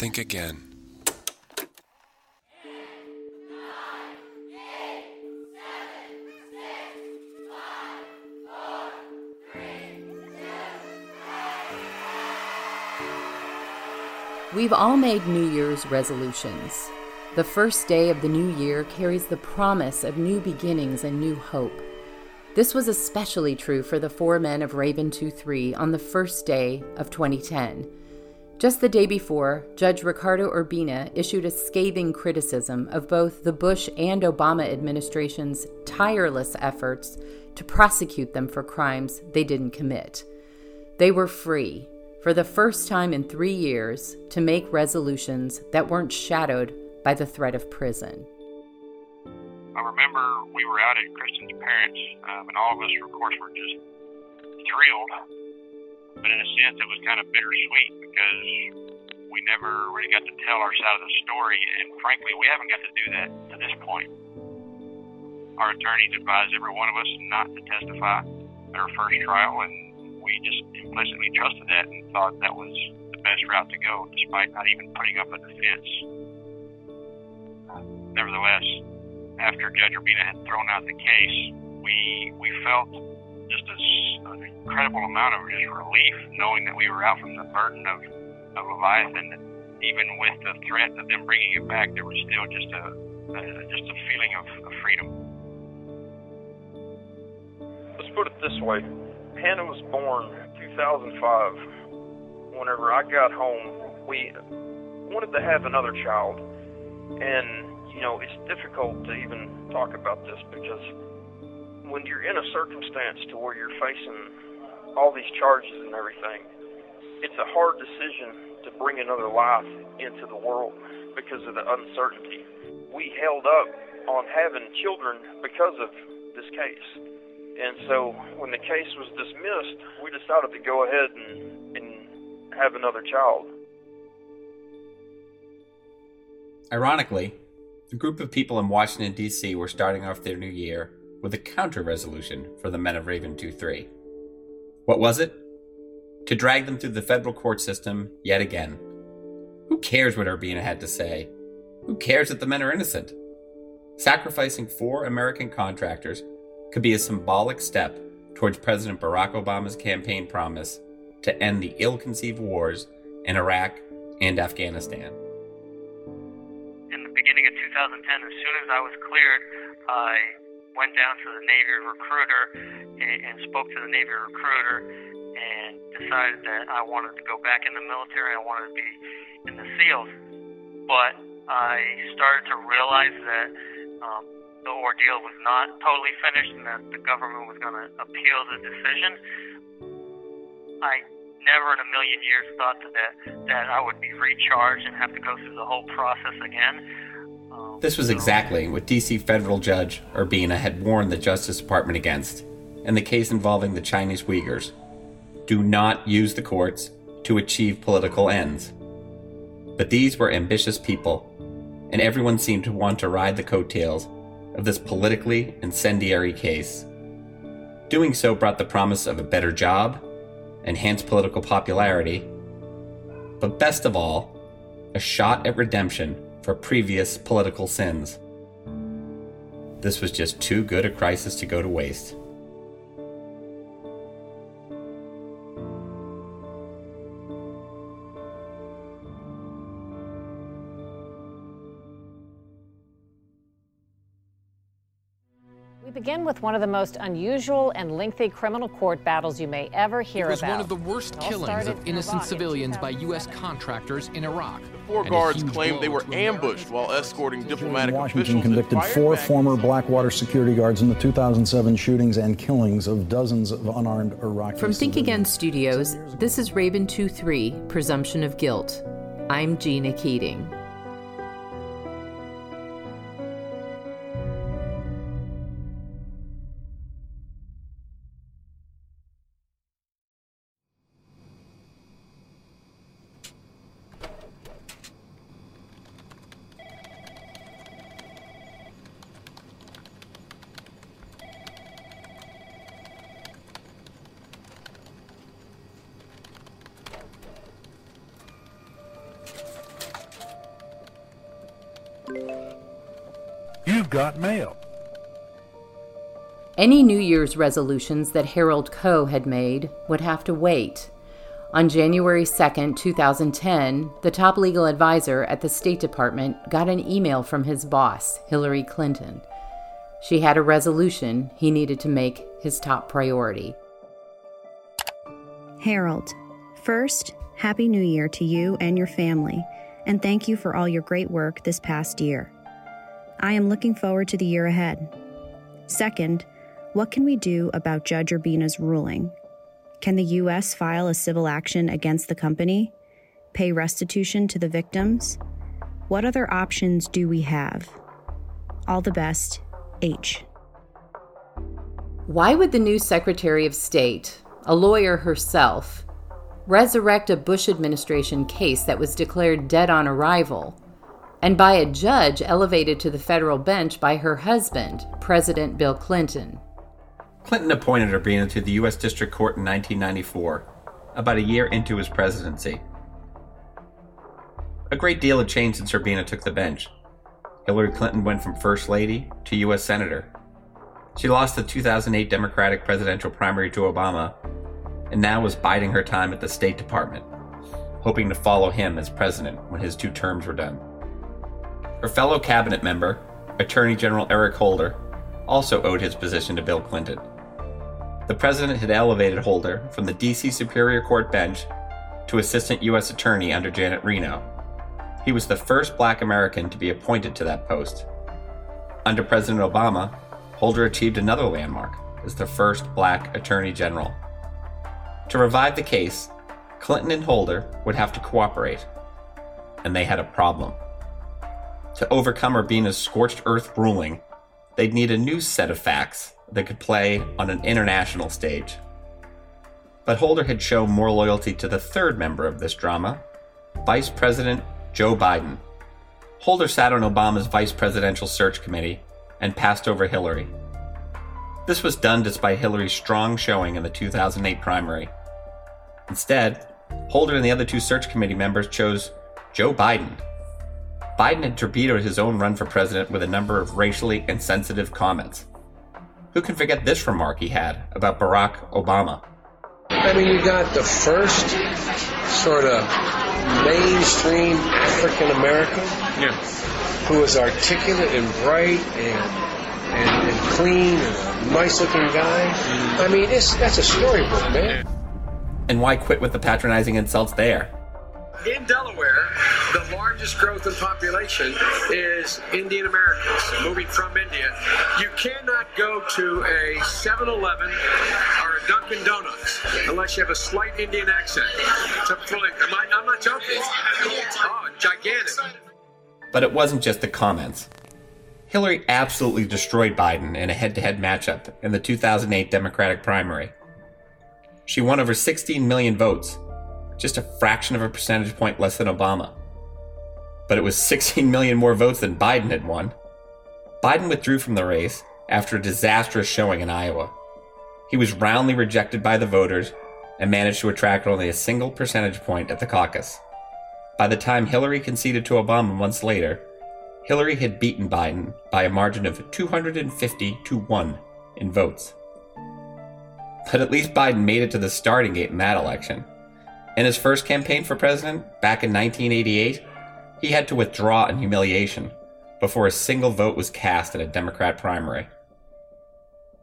think again. We've all made New Year's resolutions. The first day of the new year carries the promise of new beginnings and new hope. This was especially true for the four men of Raven 2-3 on the first day of 2010. Just the day before, Judge Ricardo Urbina issued a scathing criticism of both the Bush and Obama administration's tireless efforts to prosecute them for crimes they didn't commit. They were free, for the first time in three years, to make resolutions that weren't shadowed by the threat of prison. I remember we were out at Kristen's parents, um, and all of us, of course, were just thrilled. But in a sense, it was kind of bittersweet because we never really got to tell our side of the story, and frankly, we haven't got to do that to this point. Our attorneys advised every one of us not to testify at our first trial, and we just implicitly trusted that and thought that was the best route to go, despite not even putting up a defense. Nevertheless, after Judge Urbina had thrown out the case, we we felt just a, an incredible amount of just relief, knowing that we were out from the burden of of Leviathan. Even with the threat of them bringing it back, there was still just a, a just a feeling of, of freedom. Let's put it this way: Hannah was born 2005. Whenever I got home, we wanted to have another child, and you know, it's difficult to even talk about this because when you're in a circumstance to where you're facing all these charges and everything, it's a hard decision to bring another life into the world because of the uncertainty. We held up on having children because of this case. And so when the case was dismissed, we decided to go ahead and, and have another child. Ironically, a group of people in Washington, D.C. were starting off their new year with a counter resolution for the men of Raven 2 3. What was it? To drag them through the federal court system yet again. Who cares what Urbina had to say? Who cares that the men are innocent? Sacrificing four American contractors could be a symbolic step towards President Barack Obama's campaign promise to end the ill conceived wars in Iraq and Afghanistan. In the beginning of 2010, as soon as I was cleared, I went down to the Navy recruiter and, and spoke to the Navy recruiter and decided that I wanted to go back in the military. I wanted to be in the SEALs. But I started to realize that um, the ordeal was not totally finished and that the government was going to appeal the decision. I never in a million years thought that, that I would be recharged and have to go through the whole process again. This was exactly what DC federal judge Urbina had warned the Justice Department against in the case involving the Chinese Uyghurs. Do not use the courts to achieve political ends. But these were ambitious people, and everyone seemed to want to ride the coattails of this politically incendiary case. Doing so brought the promise of a better job, enhanced political popularity, but best of all, a shot at redemption for previous political sins. This was just too good a crisis to go to waste. Begin with one of the most unusual and lengthy criminal court battles you may ever hear about. It was about. one of the worst killings of innocent civilians by U.S. contractors in Iraq. The four guards claimed they were ambushed while escorting diplomatic Washington officials. convicted four former Blackwater security guards in the 2007 shootings and killings of dozens of unarmed Iraqis. From Think Again Studios, this is Raven 2 3 Presumption of Guilt. I'm Gina Keating. Got mail. Any New Year's resolutions that Harold Koh had made would have to wait. On January 2, 2010, the top legal advisor at the State Department got an email from his boss, Hillary Clinton. She had a resolution he needed to make his top priority. Harold, first, Happy New Year to you and your family, and thank you for all your great work this past year. I am looking forward to the year ahead. Second, what can we do about Judge Urbina's ruling? Can the U.S. file a civil action against the company? Pay restitution to the victims? What other options do we have? All the best, H. Why would the new Secretary of State, a lawyer herself, resurrect a Bush administration case that was declared dead on arrival and by a judge elevated to the federal bench by her husband, President Bill Clinton? Clinton appointed Urbina to the U.S. District Court in 1994, about a year into his presidency. A great deal had changed since Urbina took the bench. Hillary Clinton went from First Lady to U.S. Senator. She lost the 2008 Democratic presidential primary to Obama, and now was biding her time at the State Department, hoping to follow him as president when his two terms were done. Her fellow cabinet member, Attorney General Eric Holder, also owed his position to Bill Clinton. The president had elevated Holder from the D.C. Superior Court bench to Assistant U.S. Attorney under Janet Reno. He was the first black American to be appointed to that post. Under President Obama, Holder achieved another landmark as the first black Attorney General. To revive the case, Clinton and Holder would have to cooperate, and they had a problem. To overcome Urbina's scorched earth ruling, they'd need a new set of facts that could play on an international stage. But Holder had shown more loyalty to the third member of this drama, Vice President Joe Biden. Holder sat on Obama's vice presidential search committee and passed over Hillary. This was done despite Hillary's strong showing in the 2008 primary. Instead, Holder and the other two search committee members chose Joe Biden Biden had torpedoed his own run for president with a number of racially insensitive comments. Who can forget this remark he had about Barack Obama? I mean, you got the first sort of mainstream African American yeah. who was articulate and bright and, and, and clean and a nice looking guy. Mm-hmm. I mean, it's, that's a storybook, man. And why quit with the patronizing insults there? In Delaware, the largest growth in population is Indian Americans moving from India. You cannot go to a 7 Eleven or a Dunkin' Donuts unless you have a slight Indian accent. To fully, am I, I'm not joking. Oh, gigantic. But it wasn't just the comments. Hillary absolutely destroyed Biden in a head to head matchup in the 2008 Democratic primary. She won over 16 million votes just a fraction of a percentage point less than Obama. But it was 16 million more votes than Biden had won. Biden withdrew from the race after a disastrous showing in Iowa. He was roundly rejected by the voters and managed to attract only a single percentage point at the caucus. By the time Hillary conceded to Obama months later, Hillary had beaten Biden by a margin of 250 to 1 in votes. But at least Biden made it to the starting gate in that election. In his first campaign for president, back in 1988, he had to withdraw in humiliation before a single vote was cast in a Democrat primary.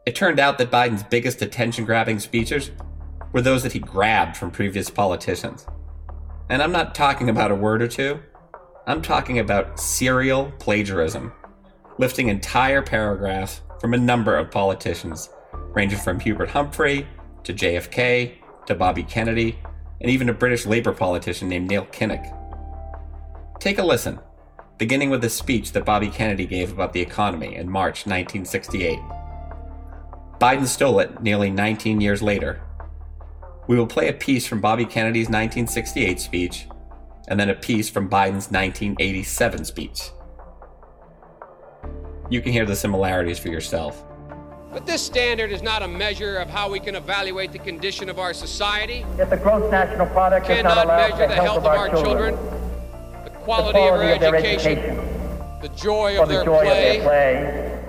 It turned out that Biden's biggest attention grabbing speeches were those that he grabbed from previous politicians. And I'm not talking about a word or two, I'm talking about serial plagiarism, lifting entire paragraphs from a number of politicians, ranging from Hubert Humphrey to JFK to Bobby Kennedy and even a British Labour politician named Neil Kinnock. Take a listen, beginning with a speech that Bobby Kennedy gave about the economy in March 1968. Biden stole it nearly 19 years later. We will play a piece from Bobby Kennedy's 1968 speech, and then a piece from Biden's 1987 speech. You can hear the similarities for yourself. But this standard is not a measure of how we can evaluate the condition of our society. If the gross national product cannot not measure the, the health, of our children, children the, quality the, quality of, of their education, education, the joy, of, the their joy play. of their play.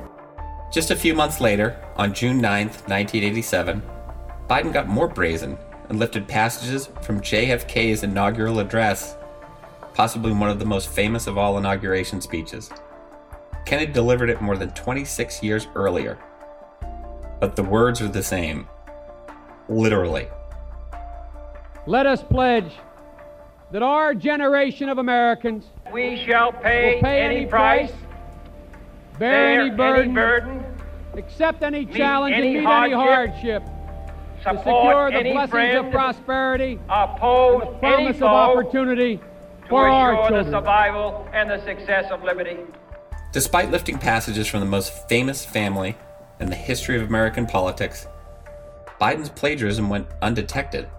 Just a few months later, on June 9th, 1987, Biden got more brazen and lifted passages from JFK's inaugural address, possibly one of the most famous of all inauguration speeches. Kennedy delivered it more than 26 years earlier. But the words are the same. Literally. Let us pledge that our generation of Americans we shall pay, pay any, any price, bear, any burden, any burden accept any challenge any and meet hardship, any hardship to secure the blessings friend, of prosperity oppose the promise of opportunity for our children. the survival and the success of liberty. Despite lifting passages from the most famous family in the history of American politics, Biden's plagiarism went undetected.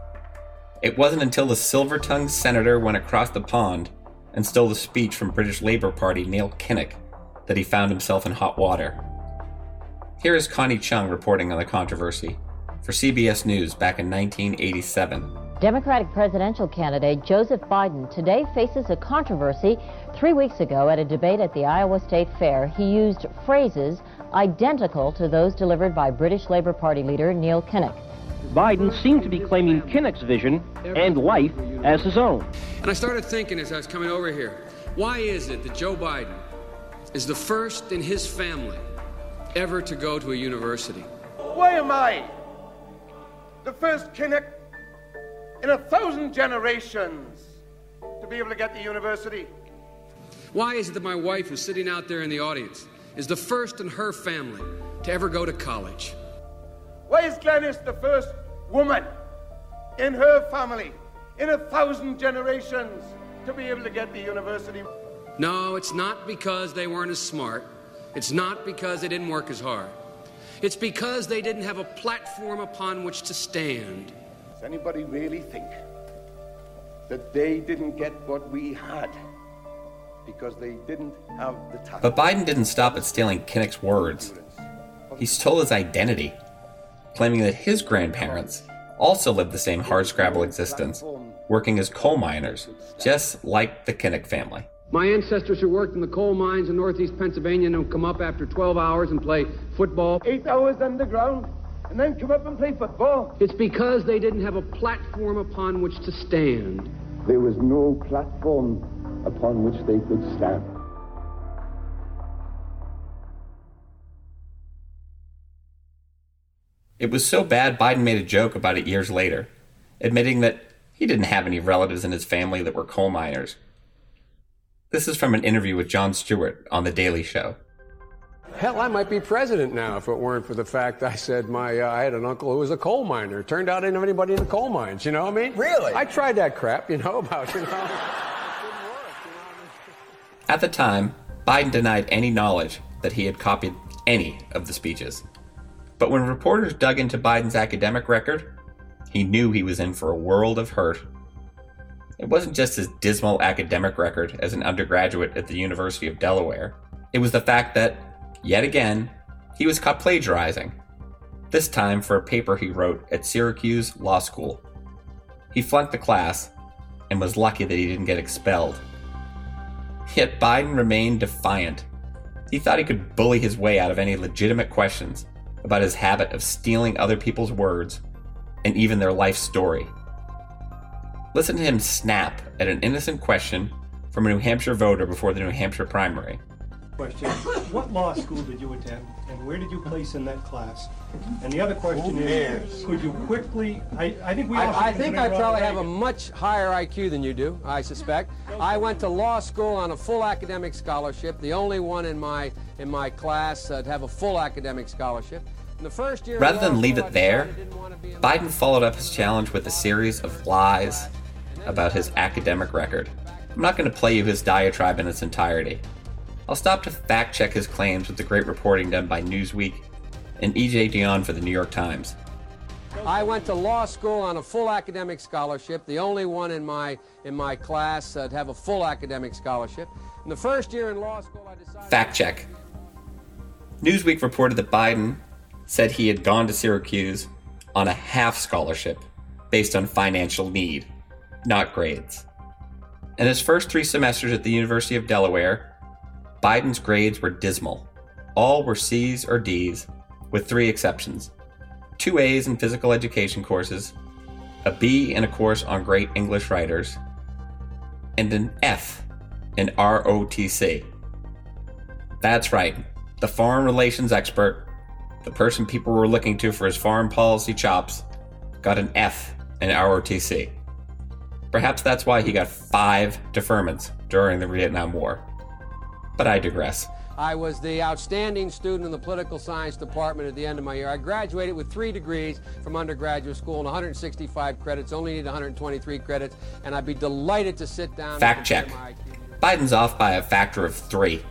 It wasn't until the silver tongued senator went across the pond and stole the speech from British Labour Party Neil Kinnock that he found himself in hot water. Here is Connie Chung reporting on the controversy for CBS News back in 1987. Democratic presidential candidate Joseph Biden today faces a controversy. Three weeks ago, at a debate at the Iowa State Fair, he used phrases identical to those delivered by British Labour Party leader Neil Kinnock. Biden seemed to be claiming Kinnock's vision and life as his own. And I started thinking as I was coming over here why is it that Joe Biden is the first in his family ever to go to a university? Why am I the first Kinnock in a thousand generations to be able to get to university? Why is it that my wife, who's sitting out there in the audience, is the first in her family to ever go to college? Why is Glenys the first woman in her family in a thousand generations to be able to get the university? No, it's not because they weren't as smart. It's not because they didn't work as hard. It's because they didn't have a platform upon which to stand. Does anybody really think that they didn't get what we had because they didn't have the talent? But Biden didn't stop at stealing Kinnock's words. He stole his identity, claiming that his grandparents also lived the same hardscrabble existence, working as coal miners, just like the Kinnock family. My ancestors who worked in the coal mines in northeast Pennsylvania and would come up after 12 hours and play football. Eight hours underground and then come up and play football. It's because they didn't have a platform upon which to stand. There was no platform upon which they could stand. It was so bad Biden made a joke about it years later, admitting that he didn't have any relatives in his family that were coal miners. This is from an interview with Jon Stewart on The Daily Show. Hell, I might be president now if it weren't for the fact I said my uh, I had an uncle who was a coal miner. Turned out I didn't have anybody in the coal mines. You know what I mean? Really? I tried that crap. You know about you know. At the time, Biden denied any knowledge that he had copied any of the speeches. But when reporters dug into Biden's academic record, he knew he was in for a world of hurt it wasn't just his dismal academic record as an undergraduate at the University of Delaware, it was the fact that, yet again, he was caught plagiarizing, this time for a paper he wrote at Syracuse Law School. He flunked the class and was lucky that he didn't get expelled. Yet Biden remained defiant. He thought he could bully his way out of any legitimate questions about his habit of stealing other people's words and even their life story. Listen to him snap at an innocent question from a New Hampshire voter before the New Hampshire primary. Question What law school did you attend, and where did you place in that class? And the other question is could you quickly, I, I think we I, I think I probably have a much higher IQ than you do, I suspect. I went to law school on a full academic scholarship, the only one in my, in my class uh, to have a full academic scholarship. Rather than leave it there, Biden followed up his challenge with a series of lies about his academic record. I'm not going to play you his diatribe in its entirety. I'll stop to fact check his claims with the great reporting done by Newsweek and E.J. Dionne for the New York Times. I went to law school on a full academic scholarship, the only one in my in my class uh, to have a full academic scholarship. In the first year in law school, I decided. Fact check. Newsweek reported that Biden said he had gone to Syracuse on a half scholarship based on financial need not grades. In his first three semesters at the University of Delaware, Biden's grades were dismal. All were C's or D's, with three exceptions two A's in physical education courses, a B in a course on great English writers, and an F in ROTC. That's right, the foreign relations expert, the person people were looking to for his foreign policy chops, got an F in ROTC. Perhaps that's why he got five deferments during the Vietnam War. But I digress. I was the outstanding student in the political science department at the end of my year. I graduated with three degrees from undergraduate school and 165 credits, only need 123 credits, and I'd be delighted to sit down. Fact check. Biden's off by a factor of three.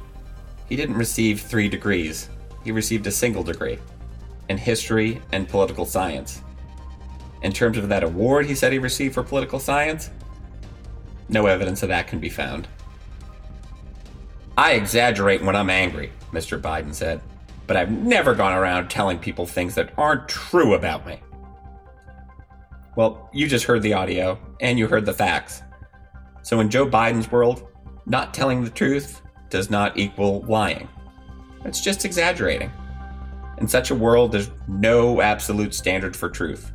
He didn't receive three degrees, he received a single degree in history and political science. In terms of that award he said he received for political science, no evidence of that can be found. I exaggerate when I'm angry, Mr. Biden said, but I've never gone around telling people things that aren't true about me. Well, you just heard the audio, and you heard the facts. So, in Joe Biden's world, not telling the truth does not equal lying. It's just exaggerating. In such a world, there's no absolute standard for truth.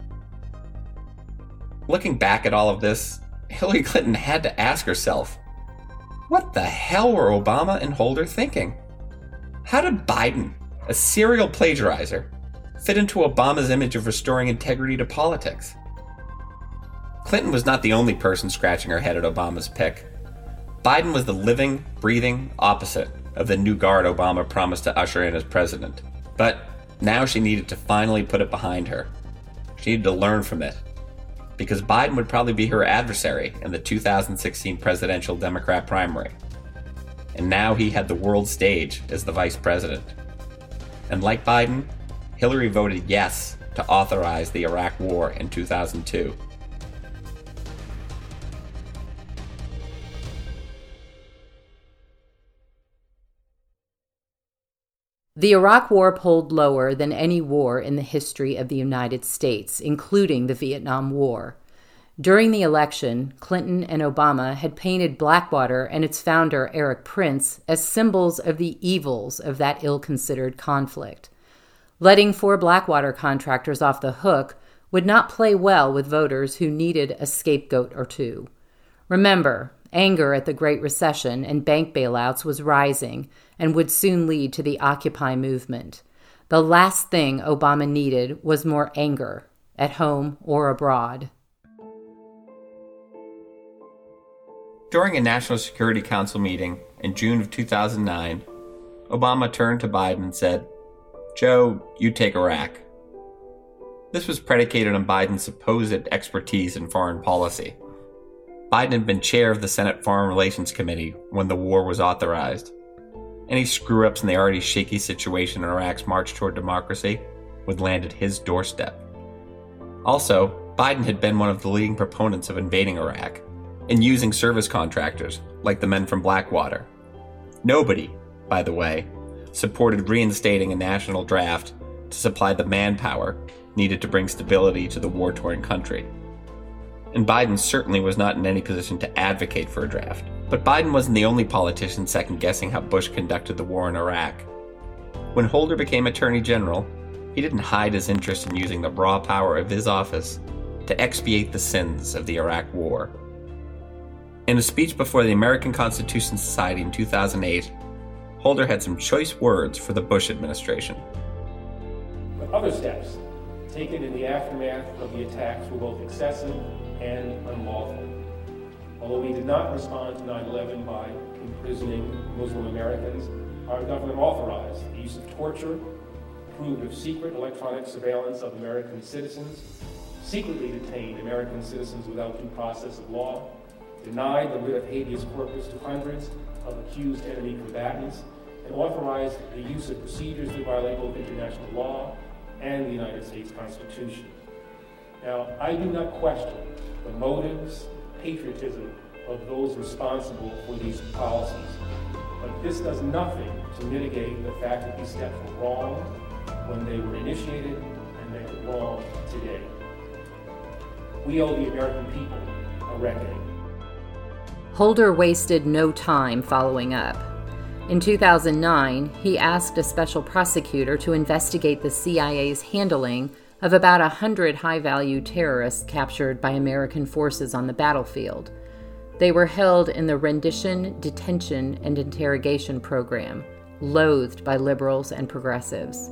Looking back at all of this, Hillary Clinton had to ask herself what the hell were Obama and Holder thinking? How did Biden, a serial plagiarizer, fit into Obama's image of restoring integrity to politics? Clinton was not the only person scratching her head at Obama's pick. Biden was the living, breathing opposite of the new guard Obama promised to usher in as president. But now she needed to finally put it behind her. She needed to learn from it because Biden would probably be her adversary in the 2016 presidential Democrat primary. And now he had the world stage as the vice president. And like Biden, Hillary voted yes to authorize the Iraq War in 2002. The Iraq War polled lower than any war in the history of the United States, including the Vietnam War. During the election, Clinton and Obama had painted Blackwater and its founder, Erik Prince, as symbols of the evils of that ill considered conflict. Letting four Blackwater contractors off the hook would not play well with voters who needed a scapegoat or two. Remember, anger at the Great Recession and bank bailouts was rising and would soon lead to the Occupy movement. The last thing Obama needed was more anger, at home or abroad. During a National Security Council meeting in June of 2009, Obama turned to Biden and said, Joe, you take Iraq. This was predicated on Biden's supposed expertise in foreign policy. Biden had been chair of the Senate Foreign Relations Committee when the war was authorized. Any screw ups in the already shaky situation in Iraq's march toward democracy would land at his doorstep. Also, Biden had been one of the leading proponents of invading Iraq and using service contractors like the men from Blackwater. Nobody, by the way, supported reinstating a national draft to supply the manpower needed to bring stability to the war torn country. And Biden certainly was not in any position to advocate for a draft. But Biden wasn't the only politician second guessing how Bush conducted the war in Iraq. When Holder became Attorney General, he didn't hide his interest in using the raw power of his office to expiate the sins of the Iraq War. In a speech before the American Constitution Society in 2008, Holder had some choice words for the Bush administration. But other steps taken in the aftermath of the attacks were both excessive and unlawful. Although we did not respond to 9 11 by imprisoning Muslim Americans, our government authorized the use of torture, approved of secret electronic surveillance of American citizens, secretly detained American citizens without due process of law, denied the writ of habeas corpus to hundreds of accused enemy combatants, and authorized the use of procedures that violate both international law and the United States Constitution. Now, I do not question the motives, patriotism of those responsible for these policies, but this does nothing to mitigate the fact that these steps were wrong when they were initiated and they are wrong today. We owe the American people a reckoning. Holder wasted no time following up. In 2009, he asked a special prosecutor to investigate the CIA's handling of about 100 high value terrorists captured by American forces on the battlefield. They were held in the Rendition, Detention, and Interrogation Program, loathed by liberals and progressives.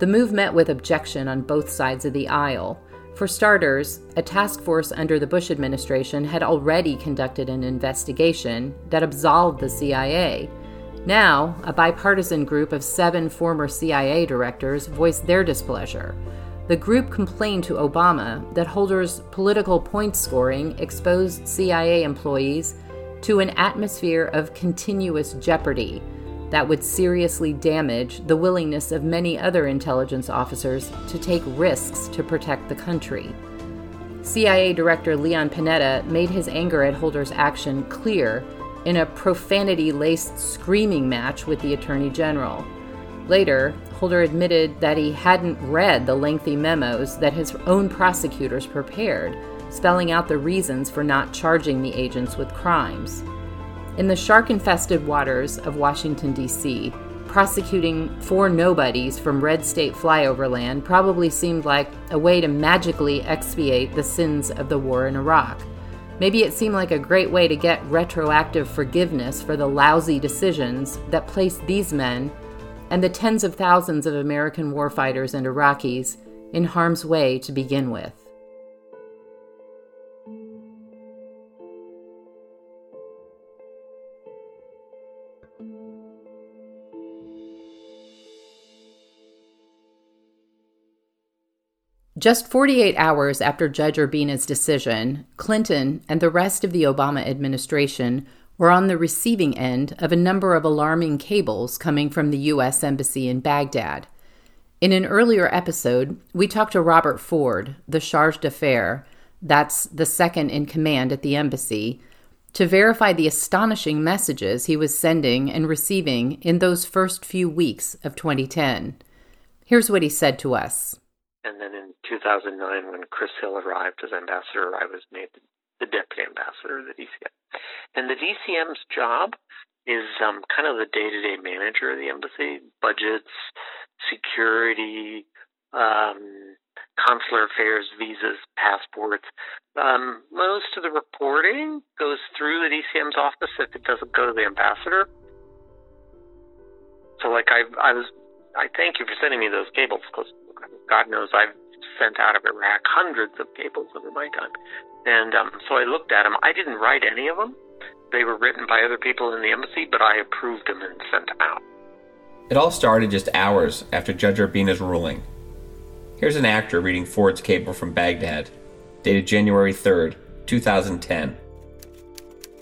The move met with objection on both sides of the aisle. For starters, a task force under the Bush administration had already conducted an investigation that absolved the CIA. Now, a bipartisan group of seven former CIA directors voiced their displeasure. The group complained to Obama that Holder's political point scoring exposed CIA employees to an atmosphere of continuous jeopardy that would seriously damage the willingness of many other intelligence officers to take risks to protect the country. CIA Director Leon Panetta made his anger at Holder's action clear in a profanity laced screaming match with the Attorney General. Later, Holder admitted that he hadn't read the lengthy memos that his own prosecutors prepared, spelling out the reasons for not charging the agents with crimes. In the shark infested waters of Washington, D.C., prosecuting four nobodies from red state flyover land probably seemed like a way to magically expiate the sins of the war in Iraq. Maybe it seemed like a great way to get retroactive forgiveness for the lousy decisions that placed these men and the tens of thousands of American warfighters and Iraqis in harm's way to begin with. Just 48 hours after Judge Urbina's decision, Clinton and the rest of the Obama administration were on the receiving end of a number of alarming cables coming from the U.S. Embassy in Baghdad. In an earlier episode, we talked to Robert Ford, the charge d'affaires, that's the second in command at the embassy, to verify the astonishing messages he was sending and receiving in those first few weeks of 2010. Here's what he said to us. And then in 2009, when Chris Hill arrived as ambassador, I was made the deputy ambassador of the DCM. And the DCM's job is um, kind of the day-to-day manager of the embassy, budgets, security, um, consular affairs, visas, passports. Um, most of the reporting goes through the DCM's office if it doesn't go to the ambassador. So, like, I, I was, I thank you for sending me those cables because God knows I've sent out of Iraq hundreds of cables over my time. And um, so I looked at them. I didn't write any of them. They were written by other people in the embassy, but I approved them and sent them out. It all started just hours after Judge Urbina's ruling. Here's an actor reading Ford's cable from Baghdad, dated January 3rd, 2010.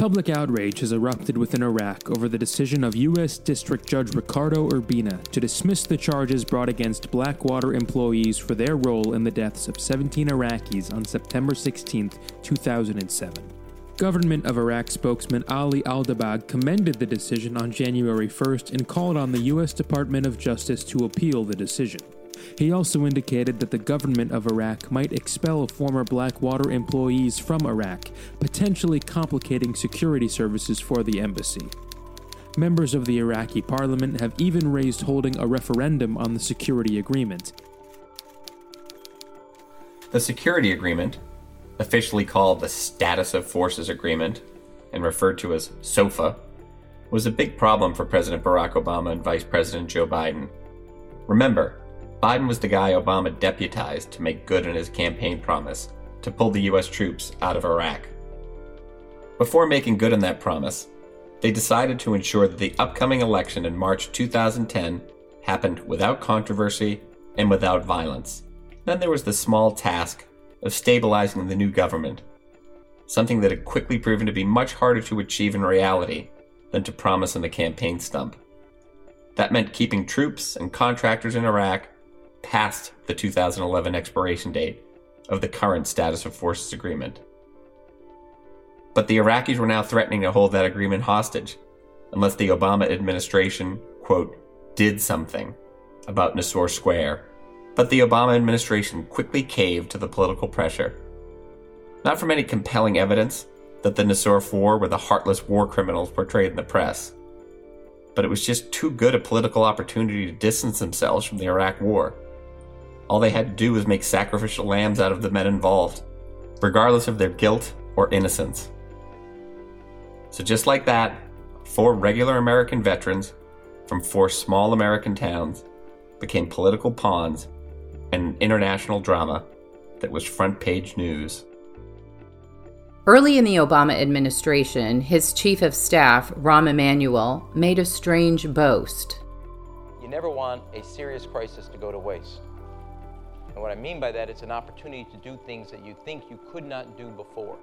Public outrage has erupted within Iraq over the decision of U.S. District Judge Ricardo Urbina to dismiss the charges brought against Blackwater employees for their role in the deaths of 17 Iraqis on September 16, 2007. Government of Iraq spokesman Ali al-Dabbagh commended the decision on January 1st and called on the U.S. Department of Justice to appeal the decision. He also indicated that the government of Iraq might expel former Blackwater employees from Iraq, potentially complicating security services for the embassy. Members of the Iraqi parliament have even raised holding a referendum on the security agreement. The security agreement, officially called the Status of Forces Agreement and referred to as SOFA, was a big problem for President Barack Obama and Vice President Joe Biden. Remember, Biden was the guy Obama deputized to make good on his campaign promise to pull the U.S. troops out of Iraq. Before making good on that promise, they decided to ensure that the upcoming election in March 2010 happened without controversy and without violence. Then there was the small task of stabilizing the new government, something that had quickly proven to be much harder to achieve in reality than to promise on the campaign stump. That meant keeping troops and contractors in Iraq past the 2011 expiration date of the current Status of Forces Agreement. But the Iraqis were now threatening to hold that agreement hostage unless the Obama administration, quote, did something about Nisour Square. But the Obama administration quickly caved to the political pressure. Not from any compelling evidence that the Nisour Four were the heartless war criminals portrayed in the press. but it was just too good a political opportunity to distance themselves from the Iraq War. All they had to do was make sacrificial lambs out of the men involved, regardless of their guilt or innocence. So, just like that, four regular American veterans from four small American towns became political pawns in an international drama that was front page news. Early in the Obama administration, his chief of staff, Rahm Emanuel, made a strange boast. You never want a serious crisis to go to waste. And what I mean by that, it's an opportunity to do things that you think you could not do before.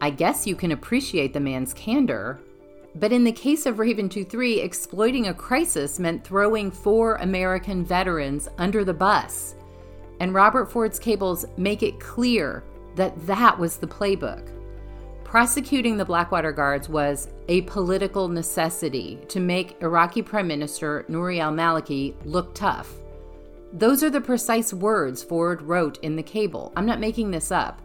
I guess you can appreciate the man's candor. But in the case of Raven 23, exploiting a crisis meant throwing four American veterans under the bus. And Robert Ford's cables make it clear that that was the playbook. Prosecuting the Blackwater Guards was a political necessity to make Iraqi Prime Minister Nouri al Maliki look tough. Those are the precise words Ford wrote in the cable. I'm not making this up.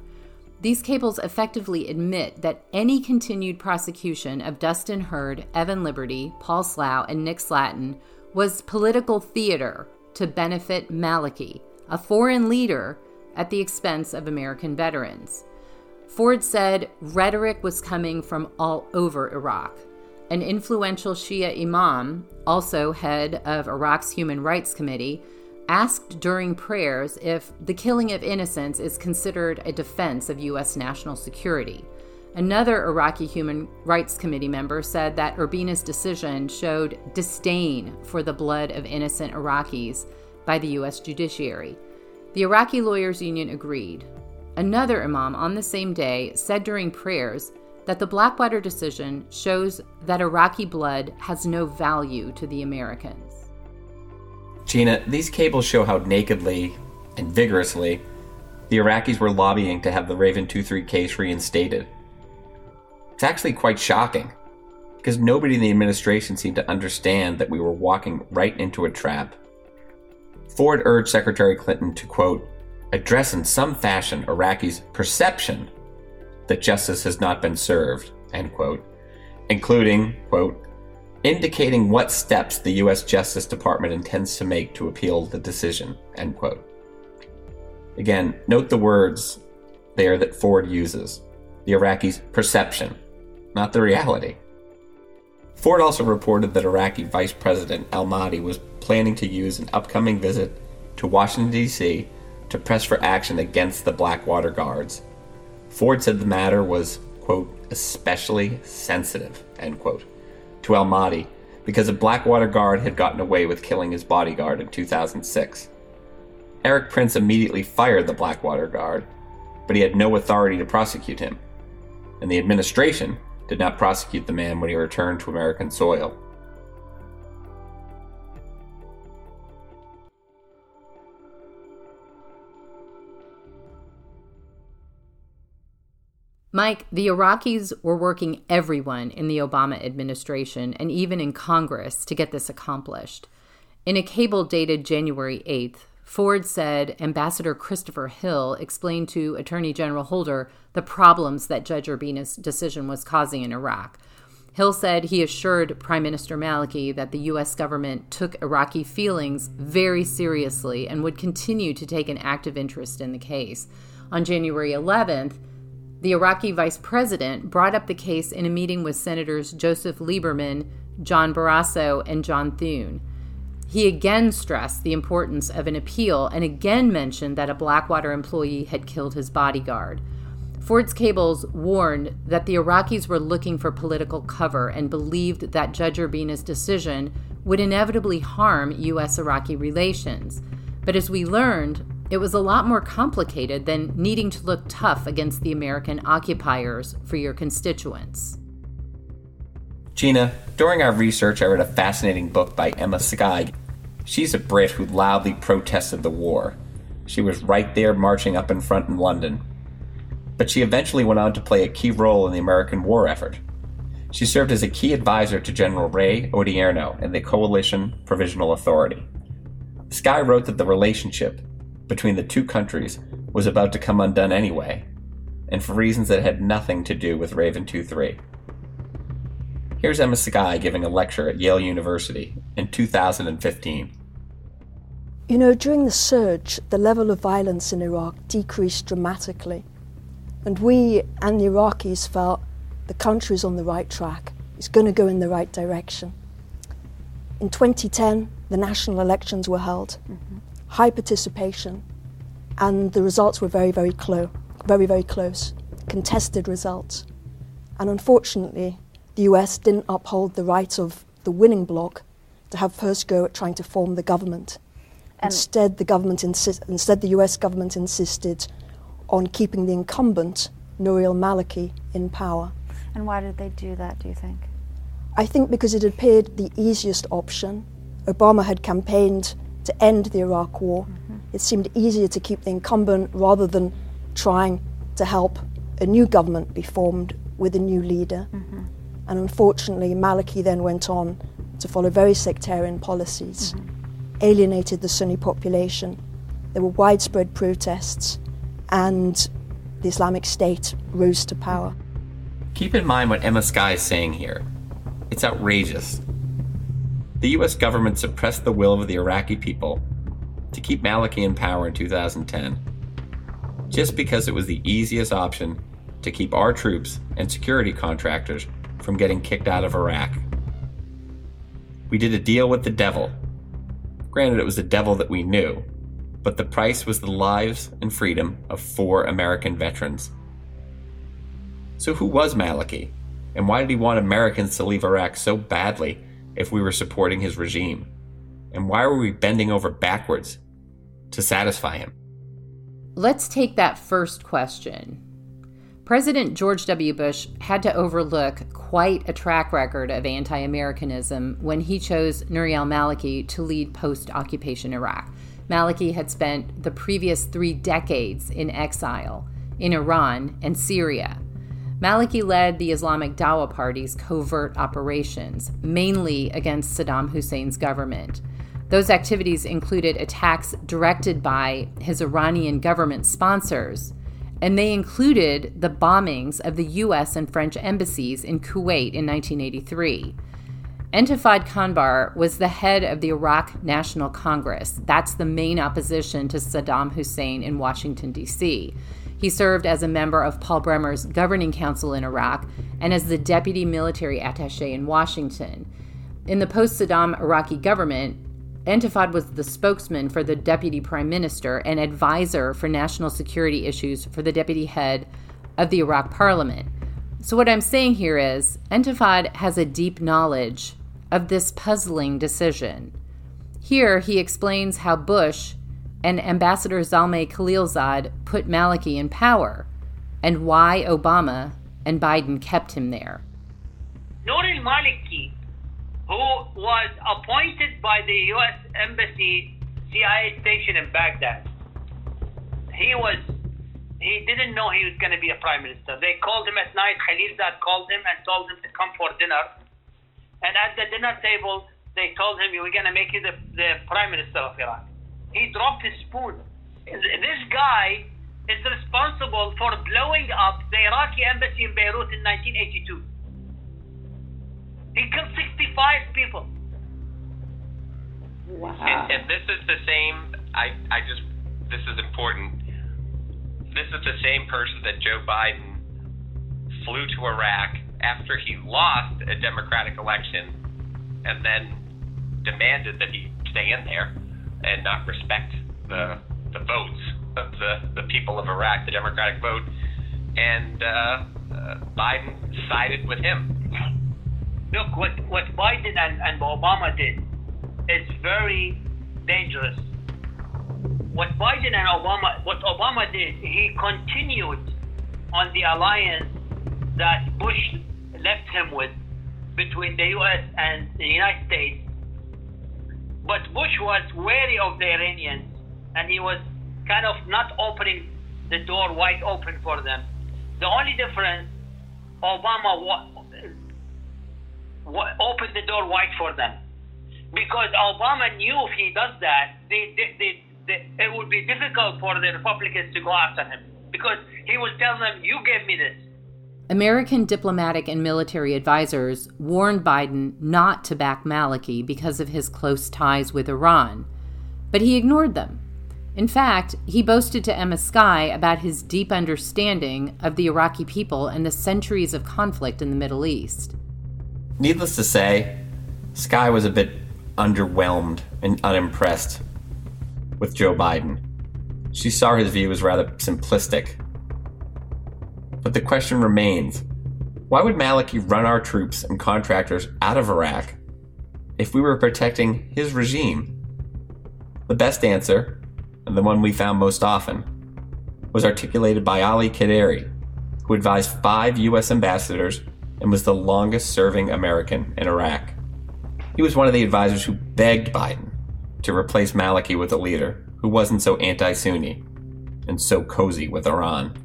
These cables effectively admit that any continued prosecution of Dustin Heard, Evan Liberty, Paul Slough, and Nick Slatten was political theater to benefit Maliki, a foreign leader, at the expense of American veterans. Ford said rhetoric was coming from all over Iraq. An influential Shia imam, also head of Iraq's Human Rights Committee, asked during prayers if the killing of innocents is considered a defense of U.S. national security. Another Iraqi Human Rights Committee member said that Urbina's decision showed disdain for the blood of innocent Iraqis by the U.S. judiciary. The Iraqi Lawyers Union agreed, Another Imam on the same day said during prayers that the Blackwater decision shows that Iraqi blood has no value to the Americans. Gina, these cables show how nakedly and vigorously the Iraqis were lobbying to have the Raven 23 case reinstated. It's actually quite shocking because nobody in the administration seemed to understand that we were walking right into a trap. Ford urged Secretary Clinton to, quote, address in some fashion Iraqis' perception that justice has not been served, end quote, including, quote, indicating what steps the U.S. Justice Department intends to make to appeal the decision, end quote. Again, note the words there that Ford uses the Iraqis' perception, not the reality. Ford also reported that Iraqi Vice President al Mahdi was planning to use an upcoming visit to Washington, D.C to press for action against the Blackwater Guards. Ford said the matter was, quote, especially sensitive, end quote, to Al Mahdi because a Blackwater Guard had gotten away with killing his bodyguard in 2006. Erik Prince immediately fired the Blackwater Guard, but he had no authority to prosecute him, and the administration did not prosecute the man when he returned to American soil. Mike, the Iraqis were working everyone in the Obama administration and even in Congress to get this accomplished. In a cable dated January 8th, Ford said Ambassador Christopher Hill explained to Attorney General Holder the problems that Judge Urbina's decision was causing in Iraq. Hill said he assured Prime Minister Maliki that the U.S. government took Iraqi feelings very seriously and would continue to take an active interest in the case. On January 11th, the Iraqi vice president brought up the case in a meeting with Senators Joseph Lieberman, John Barrasso, and John Thune. He again stressed the importance of an appeal and again mentioned that a Blackwater employee had killed his bodyguard. Ford's Cables warned that the Iraqis were looking for political cover and believed that Judge Urbina's decision would inevitably harm U.S. Iraqi relations. But as we learned, it was a lot more complicated than needing to look tough against the American occupiers for your constituents. Gina, during our research, I read a fascinating book by Emma Sky. She's a Brit who loudly protested the war. She was right there marching up in front in London. But she eventually went on to play a key role in the American war effort. She served as a key advisor to General Ray Odierno and the Coalition Provisional Authority. Sky wrote that the relationship between the two countries was about to come undone anyway, and for reasons that had nothing to do with Raven 2 3. Here's Emma Sky giving a lecture at Yale University in 2015. You know, during the surge, the level of violence in Iraq decreased dramatically. And we and the Iraqis felt the country is on the right track, it's going to go in the right direction. In 2010, the national elections were held, mm-hmm. High participation, and the results were very, very close, very, very close, contested results. And unfortunately, the US didn't uphold the right of the winning bloc to have first go at trying to form the government. And instead, the government insi- instead the US government insisted on keeping the incumbent, Nouri al-Maliki, in power. And why did they do that, do you think? I think because it appeared the easiest option. Obama had campaigned to end the Iraq War. Mm-hmm. It seemed easier to keep the incumbent rather than trying to help a new government be formed with a new leader. Mm-hmm. And unfortunately, Maliki then went on to follow very sectarian policies, mm-hmm. alienated the Sunni population. There were widespread protests, and the Islamic State rose to power. Keep in mind what Emma Sky is saying here. It's outrageous. The US government suppressed the will of the Iraqi people to keep Maliki in power in 2010 just because it was the easiest option to keep our troops and security contractors from getting kicked out of Iraq. We did a deal with the devil. Granted, it was the devil that we knew, but the price was the lives and freedom of four American veterans. So, who was Maliki? And why did he want Americans to leave Iraq so badly if we were supporting his regime? And why were we bending over backwards to satisfy him? Let's take that first question. President George W. Bush had to overlook quite a track record of anti Americanism when he chose Nouri al Maliki to lead post occupation Iraq. Maliki had spent the previous three decades in exile in Iran and Syria. Maliki led the Islamic Dawa Party's covert operations, mainly against Saddam Hussein's government. Those activities included attacks directed by his Iranian government sponsors and they included the bombings of the US and French embassies in Kuwait in 1983. Entifadh Qanbar was the head of the Iraq National Congress. That's the main opposition to Saddam Hussein in Washington, D.C. He served as a member of Paul Bremer's governing council in Iraq and as the deputy military attache in Washington. In the post Saddam Iraqi government, Entifadh was the spokesman for the deputy prime minister and advisor for national security issues for the deputy head of the Iraq parliament. So, what I'm saying here is Entifadh has a deep knowledge of this puzzling decision. Here, he explains how Bush and Ambassador Zalmay Khalilzad put Maliki in power and why Obama and Biden kept him there. Nouri al-Maliki who was appointed by the U.S. Embassy CIA station in Baghdad. He was, he didn't know he was going to be a prime minister. They called him at night. Khalilzad called him and told him to come for dinner. And at the dinner table, they told him, we're going to make you the, the prime minister of Iraq. He dropped his spoon. This guy is responsible for blowing up the Iraqi embassy in Beirut in 1982. He killed 65 people. Wow. And, and this is the same. I, I just, this is important. This is the same person that Joe Biden flew to Iraq after he lost a Democratic election and then demanded that he stay in there and not respect the, the votes of the, the people of Iraq, the Democratic vote. And uh, uh, Biden sided with him look what what Biden and, and Obama did is very dangerous. What Biden and Obama what Obama did, he continued on the alliance that Bush left him with between the US and the United States. But Bush was wary of the Iranians and he was kind of not opening the door wide open for them. The only difference Obama open the door wide for them. Because Obama knew if he does that, they, they, they, it would be difficult for the Republicans to go after him. Because he will tell them, you gave me this. American diplomatic and military advisors warned Biden not to back Maliki because of his close ties with Iran, but he ignored them. In fact, he boasted to Emma Sky about his deep understanding of the Iraqi people and the centuries of conflict in the Middle East. Needless to say, Sky was a bit underwhelmed and unimpressed with Joe Biden. She saw his view as rather simplistic. But the question remains why would Maliki run our troops and contractors out of Iraq if we were protecting his regime? The best answer, and the one we found most often, was articulated by Ali Khedery, who advised five U.S. ambassadors and was the longest serving American in Iraq. He was one of the advisors who begged Biden to replace Maliki with a leader who wasn't so anti Sunni and so cozy with Iran.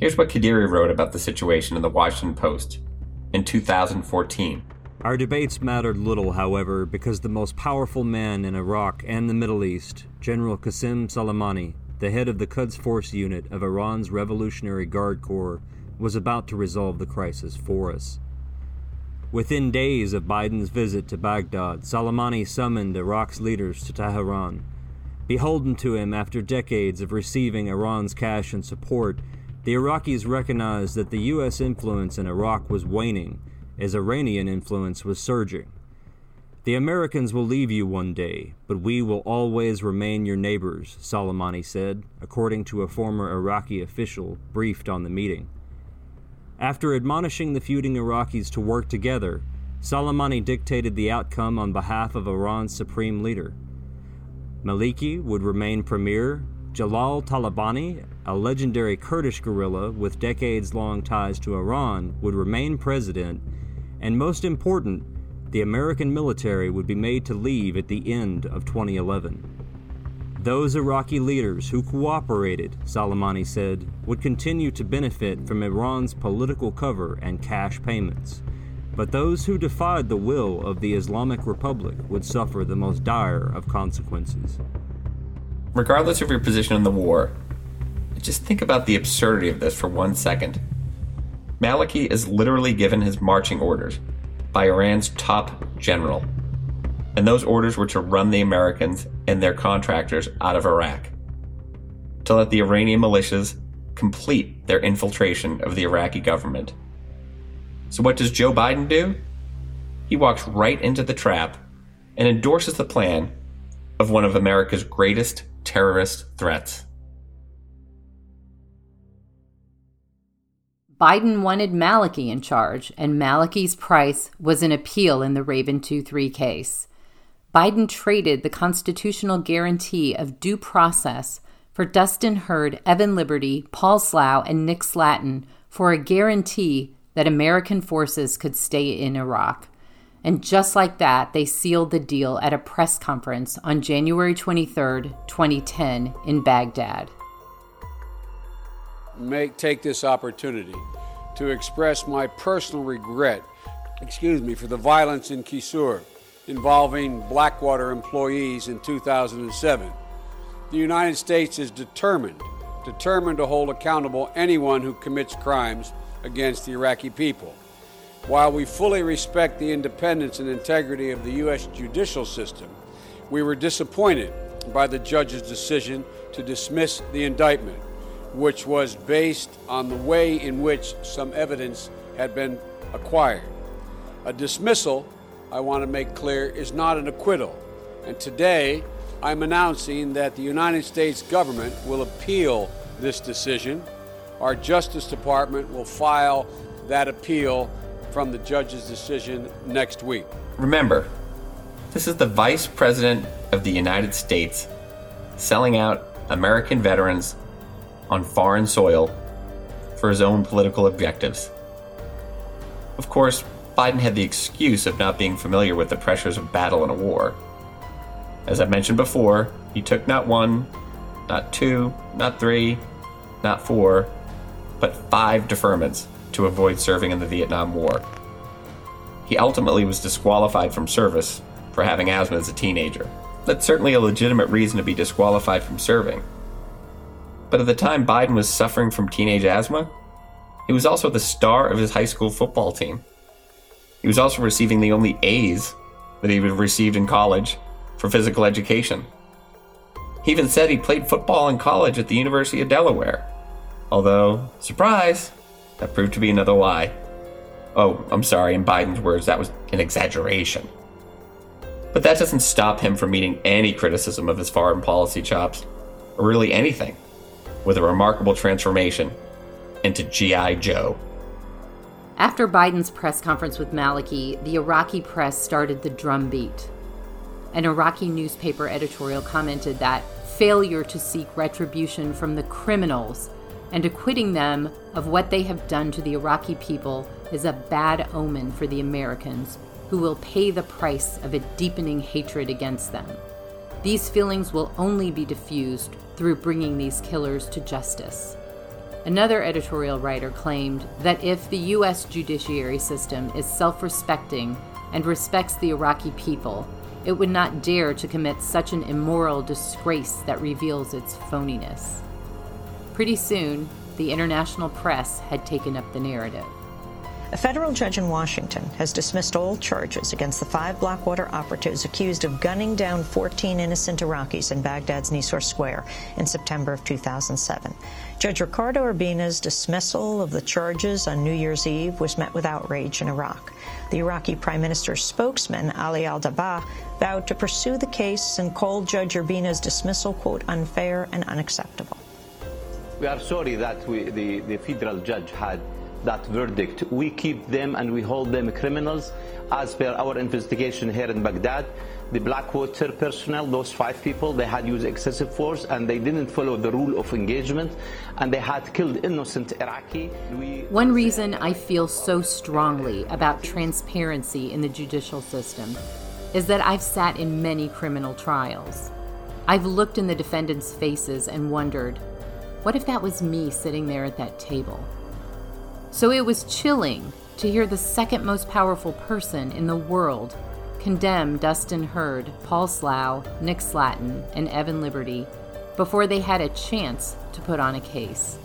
Here's what Khedery wrote about the situation in the Washington Post in 2014. Our debates mattered little, however, because the most powerful man in Iraq and the Middle East, General Qasem Soleimani, the head of the Quds Force unit of Iran's Revolutionary Guard Corps, was about to resolve the crisis for us. Within days of Biden's visit to Baghdad, Soleimani summoned Iraq's leaders to Tehran. Beholden to him after decades of receiving Iran's cash and support, the Iraqis recognized that the U.S. influence in Iraq was waning as Iranian influence was surging. The Americans will leave you one day, but we will always remain your neighbors, Soleimani said, according to a former Iraqi official briefed on the meeting. After admonishing the feuding Iraqis to work together, Soleimani dictated the outcome on behalf of Iran's supreme leader. Maliki would remain premier, Jalal Talabani, a legendary Kurdish guerrilla with decades long ties to Iran, would remain president, and most important, the American military would be made to leave at the end of 2011. Those Iraqi leaders who cooperated, Soleimani said, would continue to benefit from Iran's political cover and cash payments. But those who defied the will of the Islamic Republic would suffer the most dire of consequences. Regardless of your position in the war, just think about the absurdity of this for one second. Maliki is literally given his marching orders by Iran's top general, and those orders were to run the Americans and their contractors out of Iraq, to let the Iranian militias complete their infiltration of the Iraqi government. So, what does Joe Biden do? He walks right into the trap and endorses the plan of one of America's greatest terrorist threats. Biden wanted Maliki in charge, and Maliki's price was an appeal in the Raven 2 3 case. Biden traded the constitutional guarantee of due process for Dustin Heard, Evan Liberty, Paul Slough, and Nick Slatten for a guarantee that American forces could stay in Iraq. And just like that, they sealed the deal at a press conference on January 23, 2010, in Baghdad make take this opportunity to express my personal regret, excuse me, for the violence in Nisour involving Blackwater employees in 2007. The United States is determined, determined to hold accountable anyone who commits crimes against the Iraqi people. While we fully respect the independence and integrity of the U.S. judicial system, we were disappointed by the judge's decision to dismiss the indictment which was based on the way in which some evidence had been acquired. A dismissal, I want to make clear, is not an acquittal. And today, I'm announcing that the United States government will appeal this decision. Our Justice Department will file that appeal from the judge's decision next week. Remember, this is the Vice President of the United States selling out American veterans on foreign soil for his own political objectives. Of course, Biden had the excuse of not being familiar with the pressures of battle in a war. As I mentioned before, he took not one, not two, not three, not four, but five deferments to avoid serving in the Vietnam War. He ultimately was disqualified from service for having asthma as a teenager. That's certainly a legitimate reason to be disqualified from serving. But at the time Biden was suffering from teenage asthma, he was also the star of his high school football team. He was also receiving the only A's that he would have received in college for physical education. He even said he played football in college at the University of Delaware. Although, surprise, that proved to be another lie. Oh, I'm sorry, in Biden's words, that was an exaggeration. But that doesn't stop him from meeting any criticism of his foreign policy chops, or really anything, with a remarkable transformation into G.I. Joe. After Biden's press conference with Maliki, the Iraqi press started the drumbeat. An Iraqi newspaper editorial commented that failure to seek retribution from the criminals and acquitting them of what they have done to the Iraqi people is a bad omen for the Americans who will pay the price of a deepening hatred against them. These feelings will only be diffused through bringing these killers to justice. Another editorial writer claimed that if the U.S. judiciary system is self respecting and respects the Iraqi people, it would not dare to commit such an immoral disgrace that reveals its phoniness. Pretty soon, the international press had taken up the narrative. A federal judge in Washington has dismissed all charges against the five Blackwater operatives accused of gunning down 14 innocent Iraqis in Baghdad's Nisour Square in September of 2007. Judge Ricardo Urbina's dismissal of the charges on New Year's Eve was met with outrage in Iraq. The Iraqi Prime Minister's spokesman, Ali al Dabbagh, vowed to pursue the case and called Judge Urbina's dismissal, quote, unfair and unacceptable. We are sorry that we, the, the federal judge had that verdict. We keep them and we hold them criminals as per our investigation here in Baghdad. The Blackwater personnel, those five people, they had used excessive force and they didn't follow the rule of engagement and they had killed innocent Iraqi. We One reason I feel so strongly about transparency in the judicial system is that I've sat in many criminal trials. I've looked in the defendants' faces and wondered, what if that was me sitting there at that table? So it was chilling to hear the second most powerful person in the world condemn Dustin Heard, Paul Slough, Nick Slatten, and Evan Liberty before they had a chance to put on a case.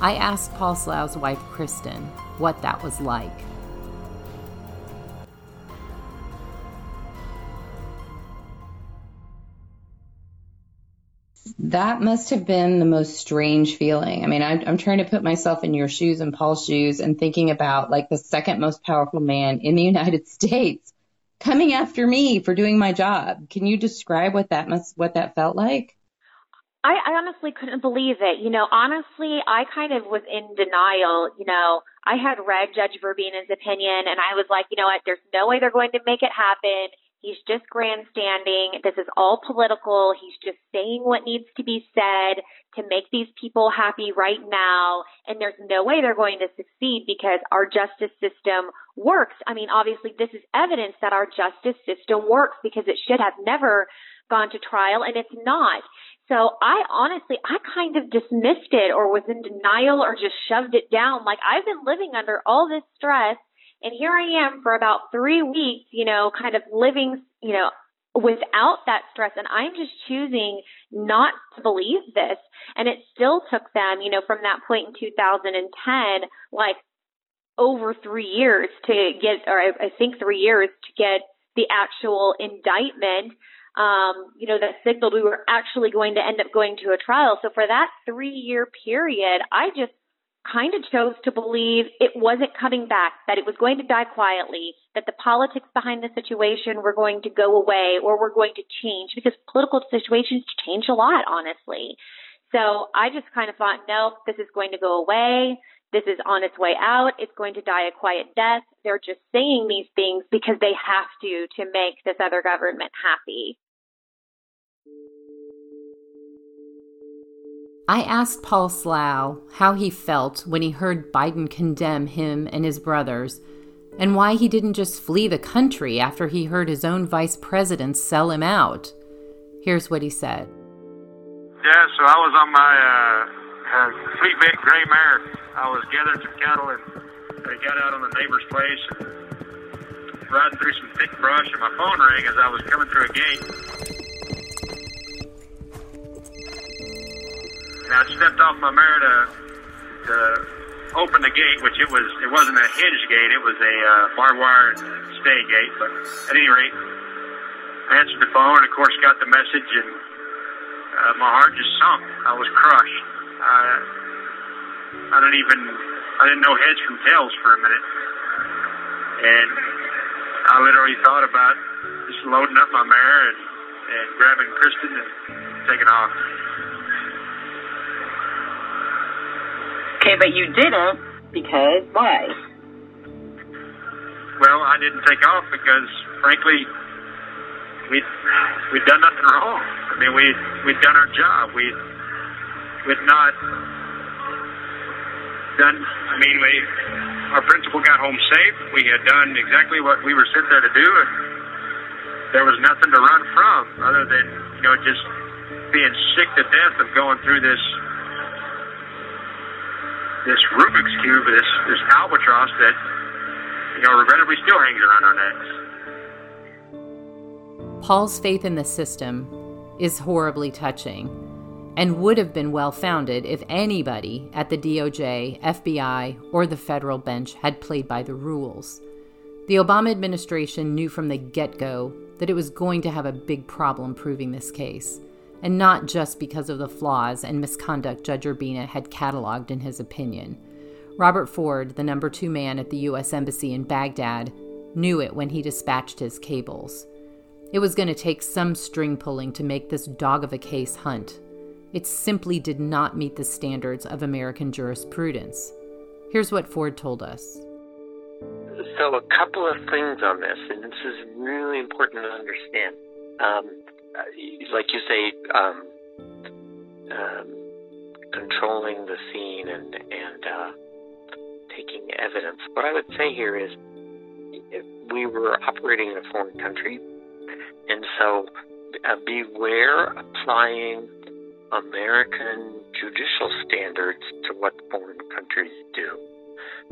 I asked Paul Slough's wife, Kristen, what that was like. That must have been the most strange feeling. I mean, I'm, I'm trying to put myself in your shoes and Paul's shoes and thinking about like the second most powerful man in the United States coming after me for doing my job. Can you describe what that must, what that felt like? I, I honestly couldn't believe it. You know, honestly, I kind of was in denial. You know, I had read Judge Urbina's opinion and I was like, you know what, there's no way they're going to make it happen. He's just grandstanding. This is all political. He's just saying what needs to be said to make these people happy right now. And there's no way they're going to succeed because our justice system works. I mean, obviously this is evidence that our justice system works because it should have never gone to trial and it's not. So I honestly, I kind of dismissed it or was in denial or just shoved it down. Like I've been living under all this stress and here I am for about three weeks, you know, kind of living, you know, without that stress. And I'm just choosing not to believe this. And it still took them, you know, from that point in 2010, like over three years to get, or I think three years to get the actual indictment. Um, you know, that signaled we were actually going to end up going to a trial. So for that three year period, I just kind of chose to believe it wasn't coming back, that it was going to die quietly, that the politics behind the situation were going to go away or were going to change because political situations change a lot, honestly. So I just kind of thought, no, this is going to go away. This is on its way out. It's going to die a quiet death. They're just saying these things because they have to to make this other government happy. I asked Paul Slough how he felt when he heard Biden condemn him and his brothers, and why he didn't just flee the country after he heard his own vice president sell him out. Here's what he said. Yeah, so I was on my uh, uh, fleet big gray mare. I was gathering some cattle and I got out on the neighbor's place and riding through some thick brush, and my phone rang as I was coming through a gate. And I stepped off my mare to, to opened the gate, which it was it wasn't a hinge gate, it was a uh, barbed wire stay gate. But at any rate, I answered the phone, and of course got the message, and uh, my heart just sunk. I was crushed. Uh, I didn't even I didn't know heads from tails for a minute, and I literally thought about just loading up my mare and, and grabbing Kristen and taking off. Okay, but you didn't because why? Well, I didn't take off because, frankly, we we'd done nothing wrong. I mean, we we'd done our job. We we'd not done. I mean, we our principal got home safe. We had done exactly what we were sent there to do, and there was nothing to run from other than you know just being sick to death of going through this this Rubik's cube, this this albatross that you know regrettably still hangs around our necks. Paul's faith in the system is horribly touching and would have been well founded if anybody at the DOJ, FBI, or the federal bench had played by the rules. The Obama administration knew from the get go that it was going to have a big problem proving this case, and not just because of the flaws and misconduct Judge Urbina had cataloged in his opinion. Robert Ford, the number two man at the U.S. Embassy in Baghdad, knew it when he dispatched his cables. It was going to take some string pulling to make this dog of a case hunt. It simply did not meet the standards of American jurisprudence. Here's what Ford told us. So, a couple of things on this, and this is really important to understand. Um, like you say, um, um, controlling the scene and and uh, taking evidence. What I would say here is, we were operating in a foreign country, and so uh, beware applying American judicial standards to what foreign countries do.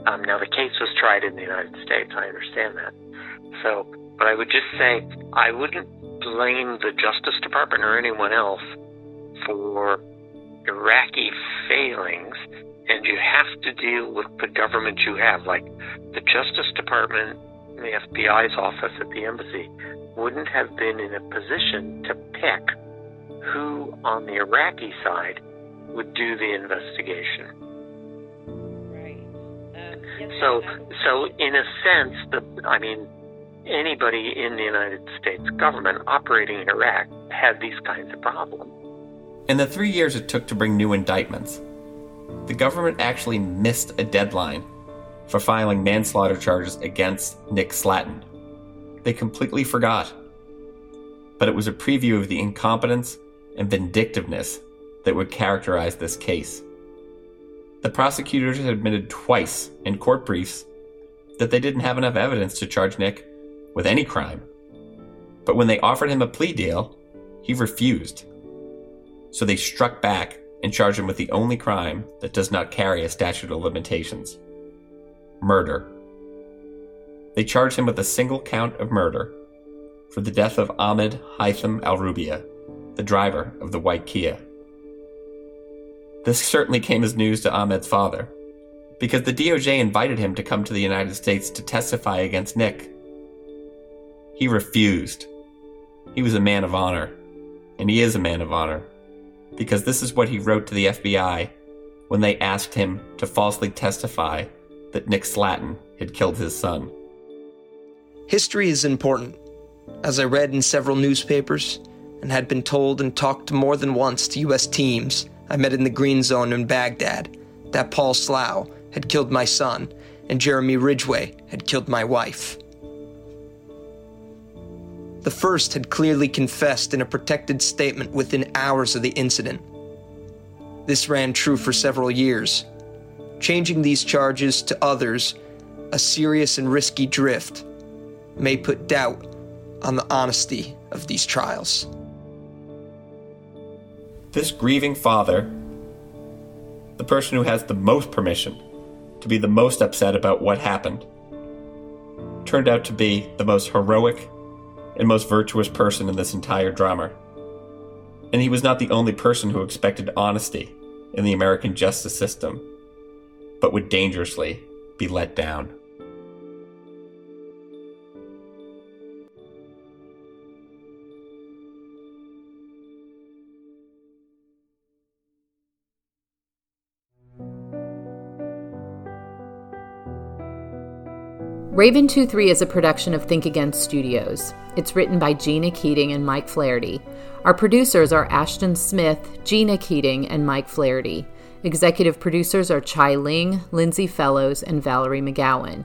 Um, now, the case was tried in the United States. I understand that. So, but I would just say I wouldn't blame the Justice Department or anyone else for Iraqi failings, and you have to deal with the government you have. Like the Justice Department, the FBI's office at the embassy, wouldn't have been in a position to pick who on the Iraqi side would do the investigation. Right. Um, so, uh, so in a sense, the I mean, anybody in the United States government operating in Iraq had these kinds of problems. In the three years it took to bring new indictments, the government actually missed a deadline for filing manslaughter charges against Nick Slatten. They completely forgot. But it was a preview of the incompetence and vindictiveness that would characterize this case. The prosecutors had admitted twice in court briefs that they didn't have enough evidence to charge Nick with any crime. But when they offered him a plea deal, he refused. So they struck back and charged him with the only crime that does not carry a statute of limitations murder. They charged him with a single count of murder for the death of Ahmed Haytham al Rubia, the driver of the white Kia. This certainly came as news to Ahmed's father, because the DOJ invited him to come to the United States to testify against Nick. He refused. He was a man of honor, and he is a man of honor, because this is what he wrote to the FBI when they asked him to falsely testify that Nick Slatten had killed his son. History is important. As I read in several newspapers, and had been told and talked more than once to U.S. teams I met in the Green Zone in Baghdad that Paul Slough had killed my son and Jeremy Ridgway had killed my wife. The first had clearly confessed in a protected statement within hours of the incident. This ran true for several years. Changing these charges to others, a serious and risky drift, may put doubt on the honesty of these trials. This grieving father, the person who has the most permission to be the most upset about what happened, turned out to be the most heroic and most virtuous person in this entire drama. And he was not the only person who expected honesty in the American justice system. but would dangerously be let down. Raven 23 is a production of Think Again Studios. It's written by Gina Keating and Mike Flaherty. Our producers are Ashton Smith, Gina Keating, and Mike Flaherty. Executive producers are Chai Ling, Lindsay Fellows, and Valerie McGowan.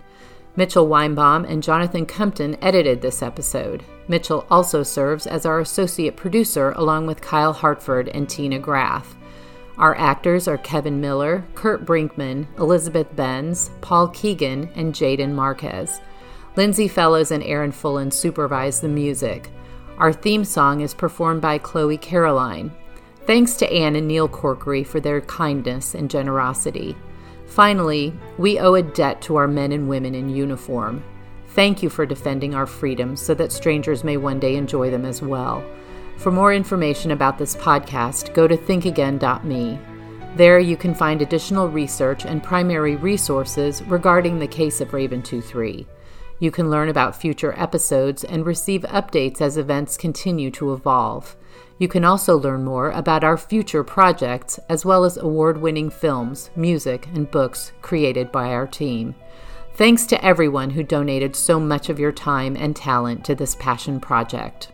Mitchell Weinbaum and Jonathan Compton edited this episode. Mitchell also serves as our associate producer along with Kyle Hartford and Tina Graff. Our actors are Kevin Miller, Kurt Brinkman, Elizabeth Benz, Paul Keegan, and Jaden Marquez. Lindsay Fellows and Aaron Fullen supervise the music. Our theme song is performed by Chloe Caroline. Thanks to Anne and Neil Corkery for their kindness and generosity. Finally, we owe a debt to our men and women in uniform. Thank you for defending our freedoms so that strangers may one day enjoy them as well. For more information about this podcast, go to thinkagain.me. There you can find additional research and primary resources regarding the case of Raven 23. You can learn about future episodes and receive updates as events continue to evolve. You can also learn more about our future projects, as well as award winning films, music, and books created by our team. Thanks to everyone who donated so much of your time and talent to this passion project.